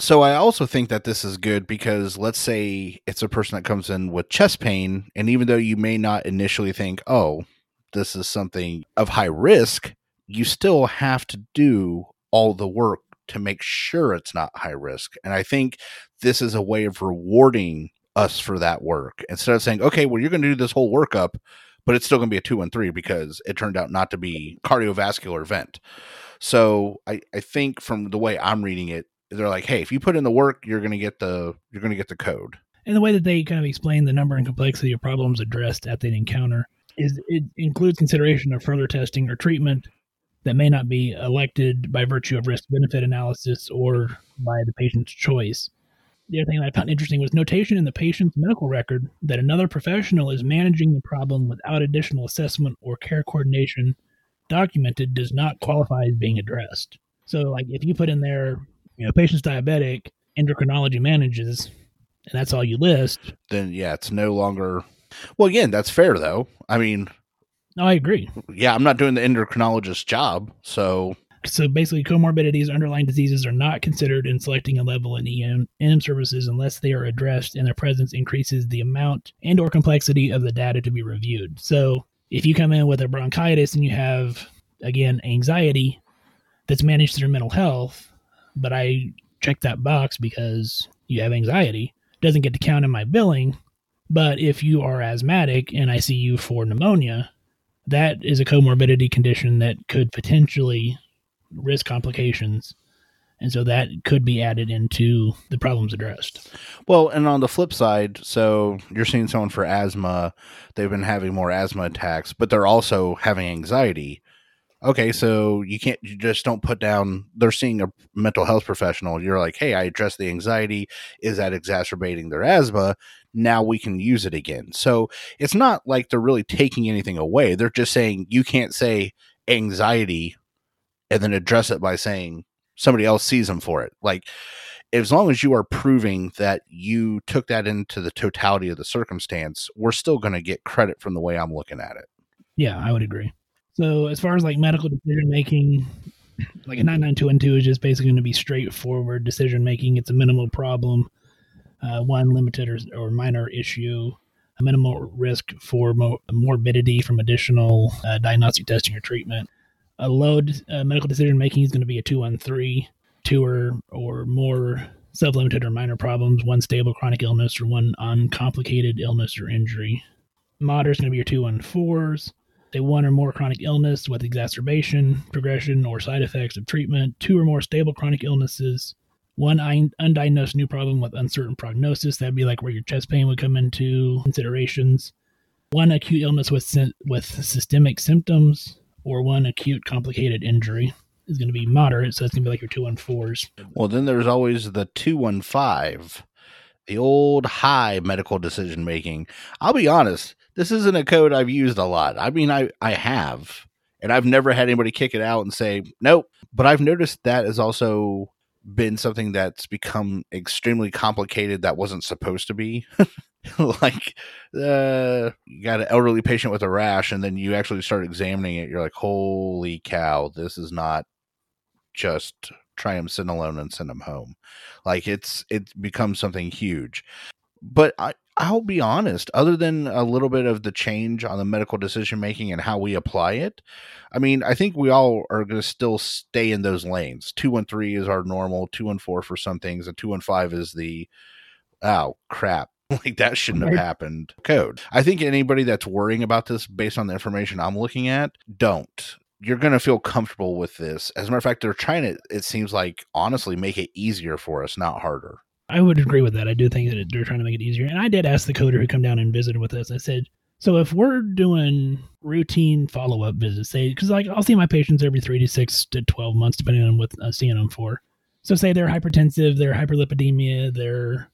So I also think that this is good because let's say it's a person that comes in with chest pain, and even though you may not initially think, oh, this is something of high risk, you still have to do all the work to make sure it's not high risk. And I think this is a way of rewarding us for that work instead of saying, okay, well, you're going to do this whole workup, but it's still going to be a 213 because it turned out not to be cardiovascular event. So I, I think from the way I'm reading it, they're like, hey, if you put in the work, you're going to get the you're going to get the code. And the way that they kind of explain the number and complexity of problems addressed at the encounter is it includes consideration of further testing or treatment that may not be elected by virtue of risk benefit analysis or by the patient's choice. The other thing that I found interesting was notation in the patient's medical record that another professional is managing the problem without additional assessment or care coordination documented does not qualify as being addressed. So, like, if you put in there, you know, patient's diabetic, endocrinology manages, and that's all you list, Then yeah, it's no longer. Well, again, that's fair though. I mean, no, I agree. yeah, I'm not doing the endocrinologist job, so So basically, comorbidities, underlying diseases are not considered in selecting a level in EM, EM services unless they are addressed and their presence increases the amount and or complexity of the data to be reviewed. So if you come in with a bronchitis and you have, again, anxiety that's managed through mental health, but I check that box because you have anxiety, doesn't get to count in my billing. But if you are asthmatic and I see you for pneumonia, that is a comorbidity condition that could potentially risk complications. And so that could be added into the problems addressed. Well, and on the flip side, so you're seeing someone for asthma, they've been having more asthma attacks, but they're also having anxiety. Okay, so you can't, you just don't put down, they're seeing a mental health professional. You're like, hey, I addressed the anxiety. Is that exacerbating their asthma? Now we can use it again. So it's not like they're really taking anything away. They're just saying you can't say anxiety and then address it by saying somebody else sees them for it. Like, as long as you are proving that you took that into the totality of the circumstance, we're still going to get credit from the way I'm looking at it. Yeah, I would agree. So as far as like medical decision making, like a 99212 is just basically going to be straightforward decision making. It's a minimal problem, uh, one limited or, or minor issue, a minimal risk for mo- morbidity from additional uh, diagnostic testing or treatment. A load uh, medical decision making is going to be a 213, two or, or more self limited or minor problems, one stable chronic illness, or one uncomplicated illness or injury. Moderate is going to be your 214s a one or more chronic illness with exacerbation, progression, or side effects of treatment, two or more stable chronic illnesses, one undiagnosed new problem with uncertain prognosis. That'd be like where your chest pain would come into considerations. One acute illness with with systemic symptoms, or one acute complicated injury is going to be moderate. So it's going to be like your two and fours. Well, then there's always the 215, the old high medical decision making. I'll be honest, this isn't a code I've used a lot. I mean, I, I have, and I've never had anybody kick it out and say, nope. But I've noticed that is also been something that's become extremely complicated that wasn't supposed to be. like uh you got an elderly patient with a rash and then you actually start examining it. You're like holy cow this is not just triamcinolone and send them home. Like it's it's become something huge. But i i'll be honest other than a little bit of the change on the medical decision making and how we apply it i mean i think we all are going to still stay in those lanes. 213 is our normal 214 for some things and 215 is the oh crap like that shouldn't have happened. Code. I think anybody that's worrying about this based on the information i'm looking at don't. You're going to feel comfortable with this. As a matter of fact they're trying to it seems like honestly make it easier for us not harder I would agree with that. I do think that they're trying to make it easier. And I did ask the coder who come down and visited with us. I said, so if we're doing routine follow up visits, say, because like I'll see my patients every three to six to twelve months, depending on what I'm seeing them for. So say they're hypertensive, they're hyperlipidemia, they're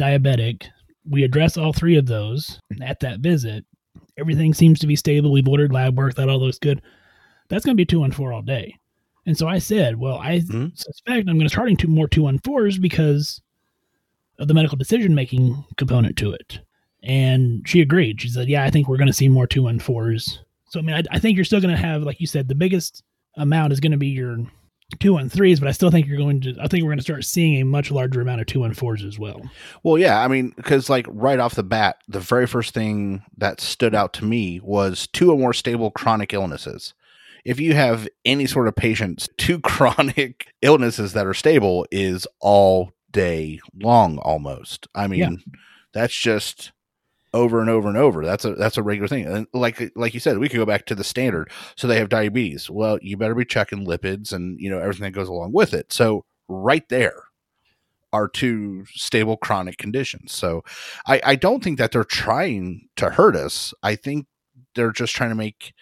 diabetic. We address all three of those at that visit. Everything seems to be stable. We've ordered lab work. That all looks good. That's going to be two on four all day. And so I said, well, I Mhm. suspect I'm going to starting two more two on fours because the medical decision making component to it. And she agreed. She said, Yeah, I think we're going to see more two and fours. So, I mean, I, I think you're still going to have, like you said, the biggest amount is going to be your two and threes, but I still think you're going to, I think we're going to start seeing a much larger amount of two and fours as well. Well, yeah, I mean, because like right off the bat, the very first thing that stood out to me was two or more stable chronic illnesses. If you have any sort of patients, two chronic illnesses that are stable is all day long almost. I mean, Yeah. that's just over and over and over. That's a that's a regular thing. And like like you said, we could go back to the standard. So they have diabetes. Well, you better be checking lipids and you know everything that goes along with it. So right there are two stable chronic conditions. So I, I don't think that they're trying to hurt us. I think they're just trying to make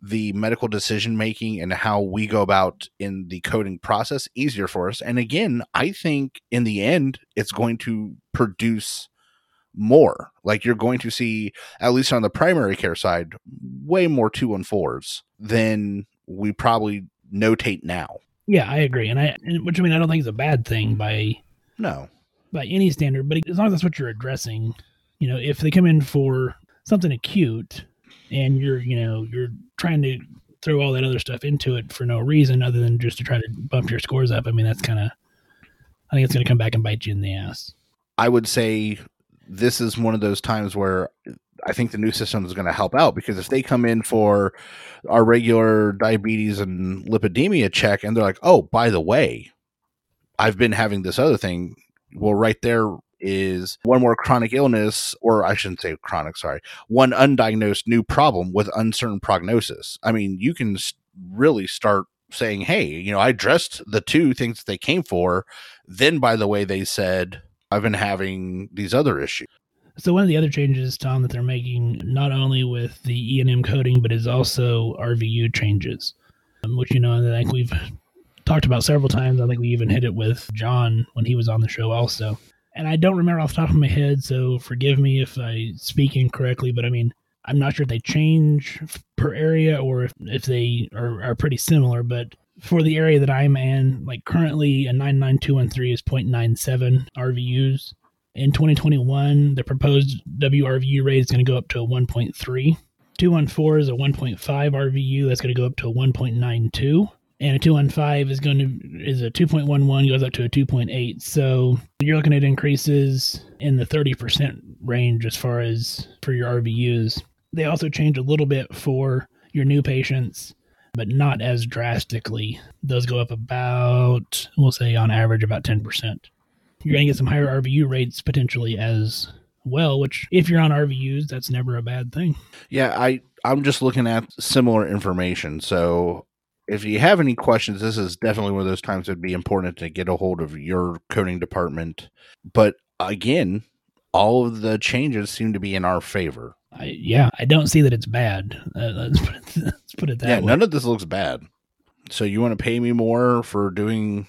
the medical decision making and how we go about in the coding process easier for us. And again, I think in the end, it's going to produce more. Like you're going to see, at least on the primary care side, way more two and fours than we probably notate now. Yeah, I agree. And I, which I mean, I don't think is a bad thing by, No. by any standard, but as long as that's what you're addressing, you know, if they come in for something acute and you're, you know, you're trying to throw all that other stuff into it for no reason other than just to try to bump your scores up, I mean, that's kind of, I think it's going to come back and bite you in the ass. I would say this is one of those times where I think the new system is going to help out because if they come in for our regular diabetes and lipidemia check and they're like, oh, by the way, I've been having this other thing. Well, right there is one more chronic illness, or I shouldn't say chronic, sorry, one undiagnosed new problem with uncertain prognosis. I mean, you can really start saying, hey, you know, I addressed the two things that they came for. Then, by the way, they said, I've been having these other issues. So one of the other changes, Tom, that they're making not only with the E and M coding, but is also RVU changes, um, which you know I think we've talked about several times. I think we even hit it with John when he was on the show also. And I don't remember off the top of my head, so forgive me if I speak incorrectly. But I mean, I'm not sure if they change per area or if, if they are, are pretty similar. But for the area that I'm in, like currently a 99213 is 0.97 RVUs in 2021, the proposed WRVU rate is going to go up to a 1.3. 214 is a 1.5 RVU. That's going to go up to a 1.92. And a 215 is going to is a 2.11 goes up to a 2.8. So you're looking at increases in the 30% range as far as for your RVUs. They also change a little bit for your new patients, but not as drastically. Those go up about, we'll say on average, about 10% you're going to get some higher RVU rates potentially as well, which if you're on RVUs, that's never a bad thing. Yeah, I I'm just looking at similar information. So if you have any questions, this is definitely one of those times it'd be important to get a hold of your coding department. But again, all of the changes seem to be in our favor. I, yeah, I don't see that it's bad. Uh, let's, put it, let's put it that yeah, way. none of this looks bad. So you want to pay me more for doing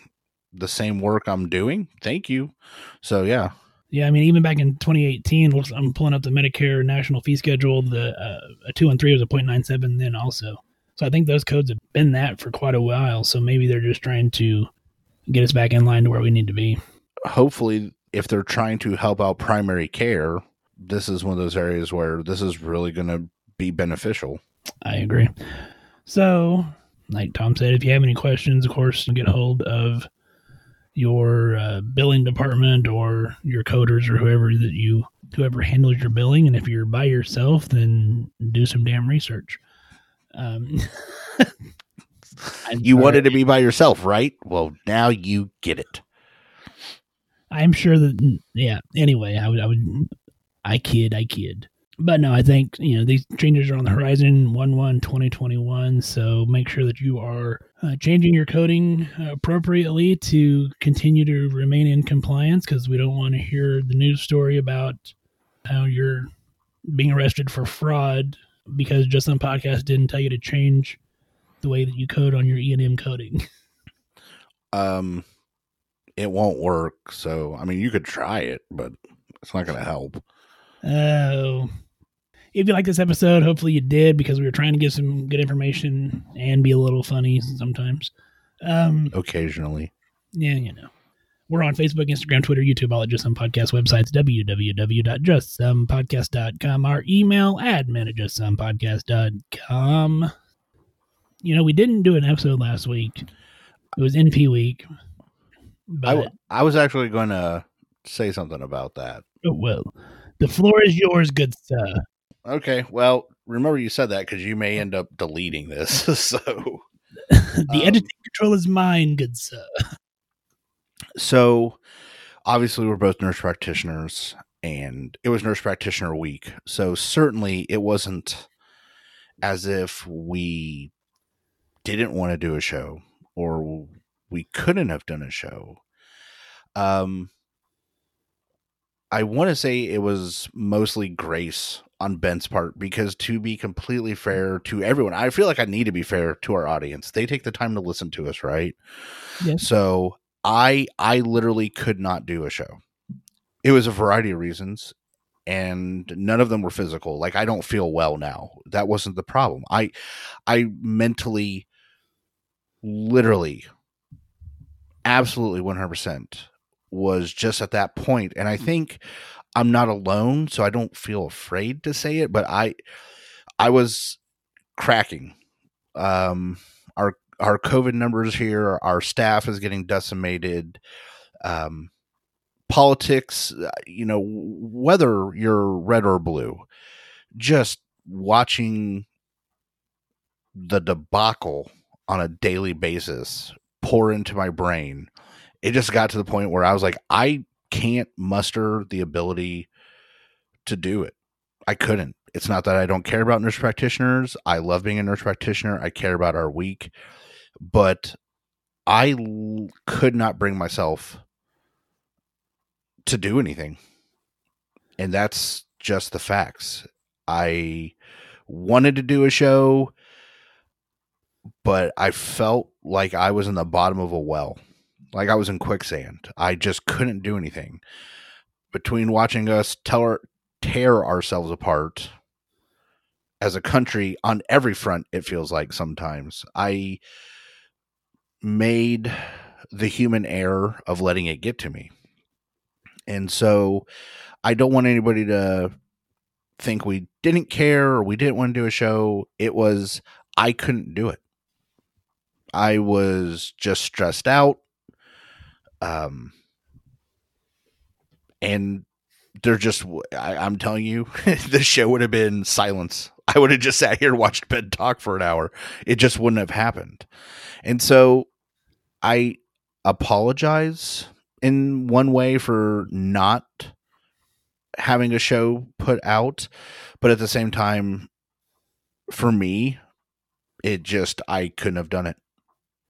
the same work I'm doing? Thank you. So yeah, Yeah, I mean, even back in 2018, I'm pulling up the Medicare national fee schedule. The uh, a two and three was a 0.97 then also. So I think those codes have been that for quite a while. So maybe they're just trying to get us back in line to where we need to be. hopefully if they're trying to help out primary care this is one of those areas where this is really going to be beneficial I agree. So, like Tom said, if you have any questions, of course, get hold of your uh, billing department or your coders or whoever that you whoever handles your billing. And if you're by yourself, then do some damn research. Um, you wanted to be by yourself right well now you get it I'm sure that yeah. Anyway, I would I would I kid, I kid. But no, I think you know these changes are on the horizon 1 1 2021. So make sure that you are uh, changing your coding appropriately to continue to remain in compliance because we don't want to hear the news story about how you're being arrested for fraud because just some podcast didn't tell you to change the way that you code on your E and M coding. um it won't work so i mean you could try it but it's not going to help Oh. If you like this episode, hopefully you did because we were trying to give some good information and be a little funny sometimes. Um, occasionally yeah, you know. We're on Facebook, Instagram, Twitter, YouTube, all at Just Some Podcast websites, www.justsomepodcast.com. Our email, admin at justsomepodcast.com. You know, we didn't do an episode last week. It was NP week. I, But, w- I was actually going to say something about that oh, well, the floor is yours, good sir. okay well remember you said that because you may end up deleting this so the Um, editing control is mine, good sir. So obviously we're both nurse practitioners and it was nurse practitioner week so certainly it wasn't as if we didn't want to do a show or we couldn't have done a show. Um i want to say it was mostly grace on ben's part because to be completely fair to everyone i feel like i need to be fair to our audience. They take the time to listen to us right? Yes. so I I literally could not do a show. It was a variety of reasons and none of them were physical. Like I don't feel well now. That wasn't the problem. I I mentally literally absolutely 100% was just at that point and I think I'm not alone so I don't feel afraid to say it but I I was cracking. Um our our COVID numbers here, our staff is getting decimated. Um, politics, uh, you know, whether you're red or blue, just watching the debacle on a daily basis pour into my brain, it just got to the point where I was like, I can't muster the ability to do it. I couldn't. It's not that I don't care about nurse practitioners. I love being a nurse practitioner. I care about our week but I l- could not bring myself to do anything. And that's just the facts. I wanted to do a show, but I felt like I was in the bottom of a well, like I was in quicksand. I just couldn't do anything. Between watching us tell tear ourselves apart as a country on every front, it feels like sometimes. I made the human error of letting it get to me. And so I don't want anybody to think we didn't care or we didn't want to do a show. It was, I couldn't do it. I was just stressed out. Um, and they're just, I, I'm telling you, the show would have been silence. I would have just sat here and watched Ben talk for an hour. It just wouldn't have happened. And so I apologize in one way for not having a show put out, but at the same time, for me, it just, I couldn't have done it.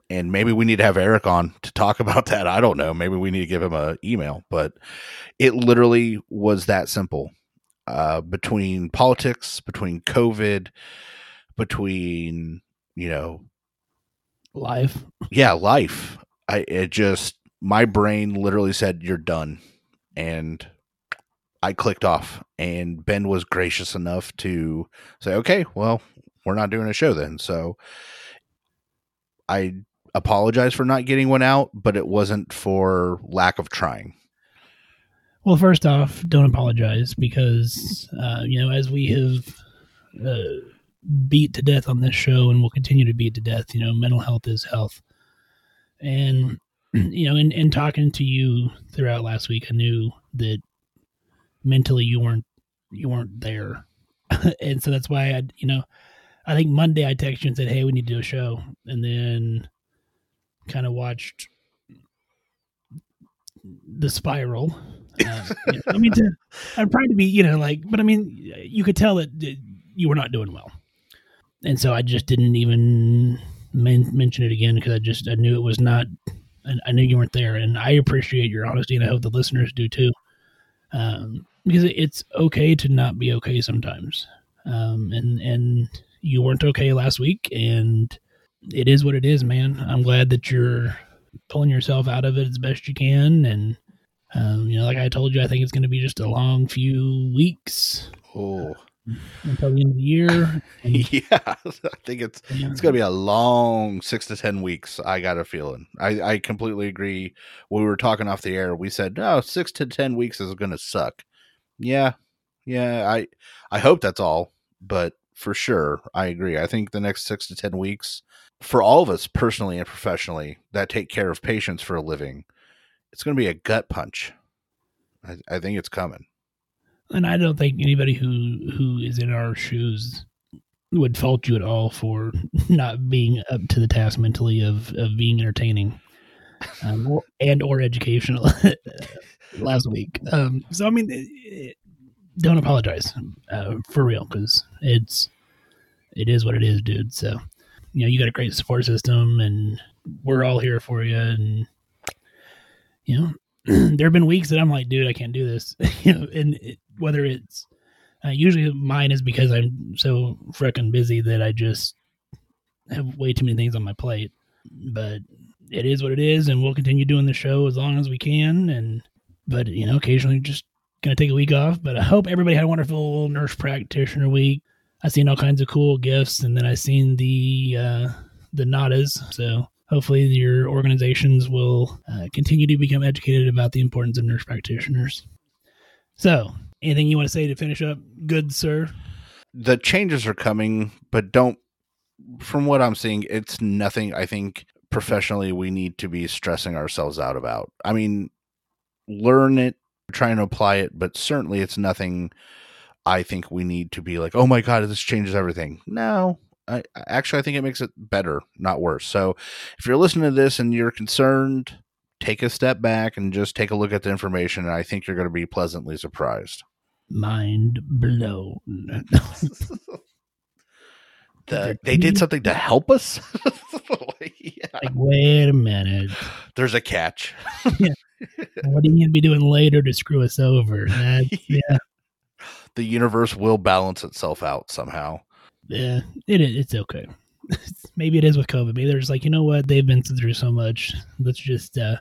And maybe we need to have Eric on to talk about that. I don't know. Maybe we need to give him an email, but it literally was that simple. Uh, between politics, between COVID, between, you know, Live. yeah life i it just my brain literally said you're done and i clicked off and ben was gracious enough to say okay well we're not doing a show then so i apologize for not getting one out, but it wasn't for lack of trying. Well, first off, don't apologize because uh, you know as we have uh, beat to death on this show and will continue to beat to death. You know, mental health is health, and you know, in, in talking to you throughout last week, I knew that mentally you weren't you weren't there, and so that's why I, you know, I think Monday I texted you and said, "Hey, we need to do a show," and then kind of watched the spiral. Uh, you know, I mean, to, I'm trying to be, you know, like, but I mean, you could tell that you were not doing well, and so I just didn't even men- mention it again because I just I knew it was not. I, I knew you weren't there, and I appreciate your honesty, and I hope the listeners do too, um, because it's okay to not be okay sometimes, um, and and you weren't okay last week, and it is what it is, man. I'm glad that you're pulling yourself out of it as best you can, and um, you know, like I told you, I think it's going to be just a long few weeks Oh, until the end of the year. Yeah. I think it's it's gonna be a long six to ten weeks. I got a feeling. I I completely agree. When we were talking off the air, we said no, six to ten weeks is gonna suck. Yeah, yeah. I I hope that's all, but for sure, I agree. I think the next six to ten weeks for all of us personally and professionally that take care of patients for a living, it's gonna be a gut punch. I, I think it's coming. And I don't think anybody who who is in our shoes would fault you at all for not being up to the task mentally of of being entertaining um, or, and or educational last week. Um, so I mean, it, it- don't apologize uh, for real because it's it is what it is, dude. So you know you got a great support system, and we're all here for you. And you know, there have been weeks that I'm like, dude, I can't do this. you know, and it, whether it's uh, usually mine is because I'm so freaking busy that I just have way too many things on my plate. But it is what it is, and we'll continue doing the show as long as we can. And but you know, occasionally just gonna take a week off. But I hope everybody had a wonderful nurse practitioner week. I seen all kinds of cool gifts, and then I seen the uh, the nadas. So hopefully your organizations will uh, continue to become educated about the importance of nurse practitioners. So, anything you want to say to finish up, good sir? the changes are coming, but don't. From what I'm seeing, it's nothing. I think professionally, we need to be stressing ourselves out about. I mean, learn it, trying to apply it, but certainly it's nothing. I think we need to be like, oh my god, this changes everything. No, I actually I think it makes it better, not worse. So, if you're listening to this and you're concerned, take a step back and just take a look at the information, and I think you're going to be pleasantly surprised. Mind blown. the, they did something to help us. yeah. like, wait a minute. There's a catch. What are you going to be doing later to screw us over? That's, yeah, The universe will balance itself out somehow. yeah, it is. It's okay. Maybe it is with COVID. Maybe they're just like, you know what? They've been through so much. Let's just uh,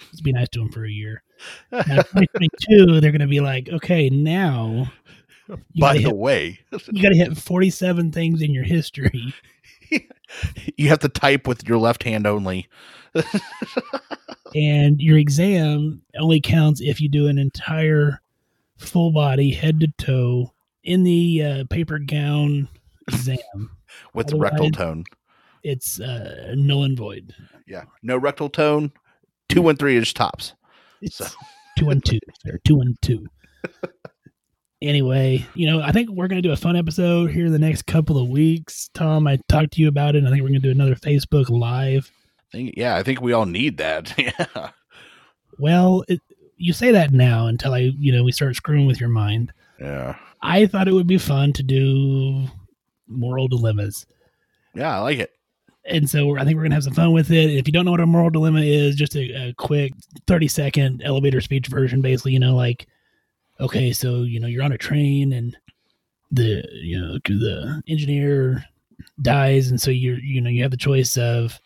let's be nice to them for a year. Now, 2022, they're going to be like, okay, now By the hit- way, you got to hit 47 things in your history. you have to type with your left hand only. and your exam only counts if you do an entire full body head to toe in the uh, paper gown exam with rectal tone. it's uh, null and void Yeah. No rectal tone. Two and three inch tops. It's So- two and two or two and two anyway you know i think we're going to do a fun episode here in the next couple of weeks tom i talked to you about it and i think we're going to do another facebook live I think, yeah, I think we all need that. yeah. well it, you say that now until i you know we start screwing with your mind Yeah. I thought it would be fun to do moral dilemmas. Yeah, I like it. And so I think we're going to have some fun with it. If you don't know what a moral dilemma is, just a, a quick 30 second elevator speech version, basically, you know, like, okay, so, you know, you're on a train and the, you know, the engineer dies. And so you're, you know, you have the choice of,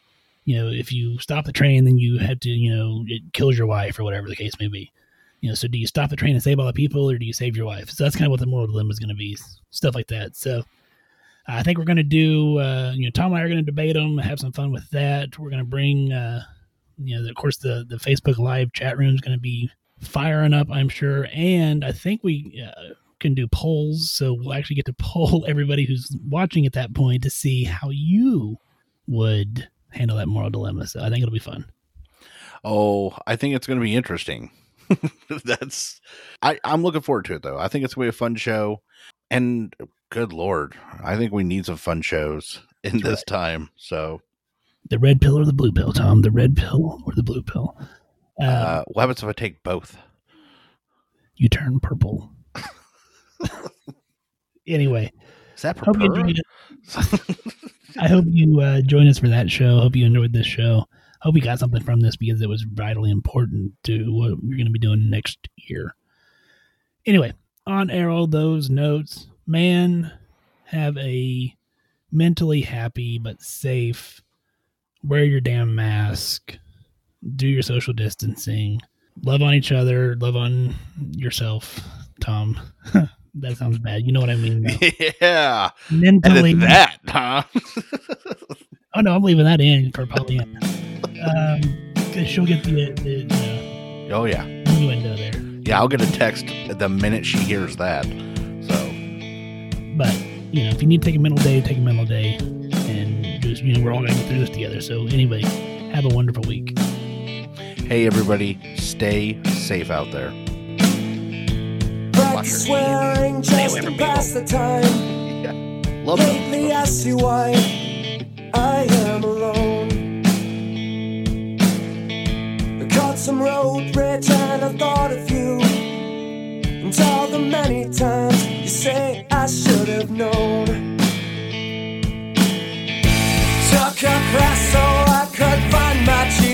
you know, if you stop the train, then you have to, you know, it kills your wife or whatever the case may be. You know, so do you stop the train and save all the people or do you save your wife? So that's kind of what the moral dilemma is going to be. Stuff like that. So I think we're going to do, uh, you know, Tom and I are going to debate them, have some fun with that. We're going to bring, uh, you know, of course, the, the Facebook Live chat room is going to be firing up, I'm sure. And I think we uh, can do polls. So we'll actually get to poll everybody who's watching at that point to see how you would handle that moral dilemma. So I think it'll be fun. Oh, I think it's going to be interesting. That's I I'm looking forward to it though. I think it's going to be a fun show and good lord, I think we need some fun shows in That's this right. time. So, The red pill or the blue pill, Tom? The red pill or the blue pill? Uh, uh, what happens if I take both? you turn purple. anyway, Is that hope you purple? enjoyed it. I hope you uh, join us for that show. Hope you enjoyed this show. Hope you got something from this because it was vitally important to what we're going to be doing next year. Anyway, on arrow those notes, man, have a mentally happy but safe. Wear your damn mask. Do your social distancing. Love on each other. Love on yourself, Tom. that sounds bad. You know what I mean. though. yeah. Mentally, that, huh? Oh no, I'm leaving that in for Pollyanna. um, 'cause she'll get the, the, the oh yeah. innuendo there. Yeah, I'll get a text the minute she hears that. So, But you know, if you need to take a mental day, take a mental day, and just you know, we're all gonna get through this together. So anyway, have a wonderful week. hey everybody, stay safe out there. Practice swearing just to pass the time. Yeah. Love. Lately I see why I am alone. I caught some road rage and I thought of you count all the many times you say I should have known. Took a class so I could find my.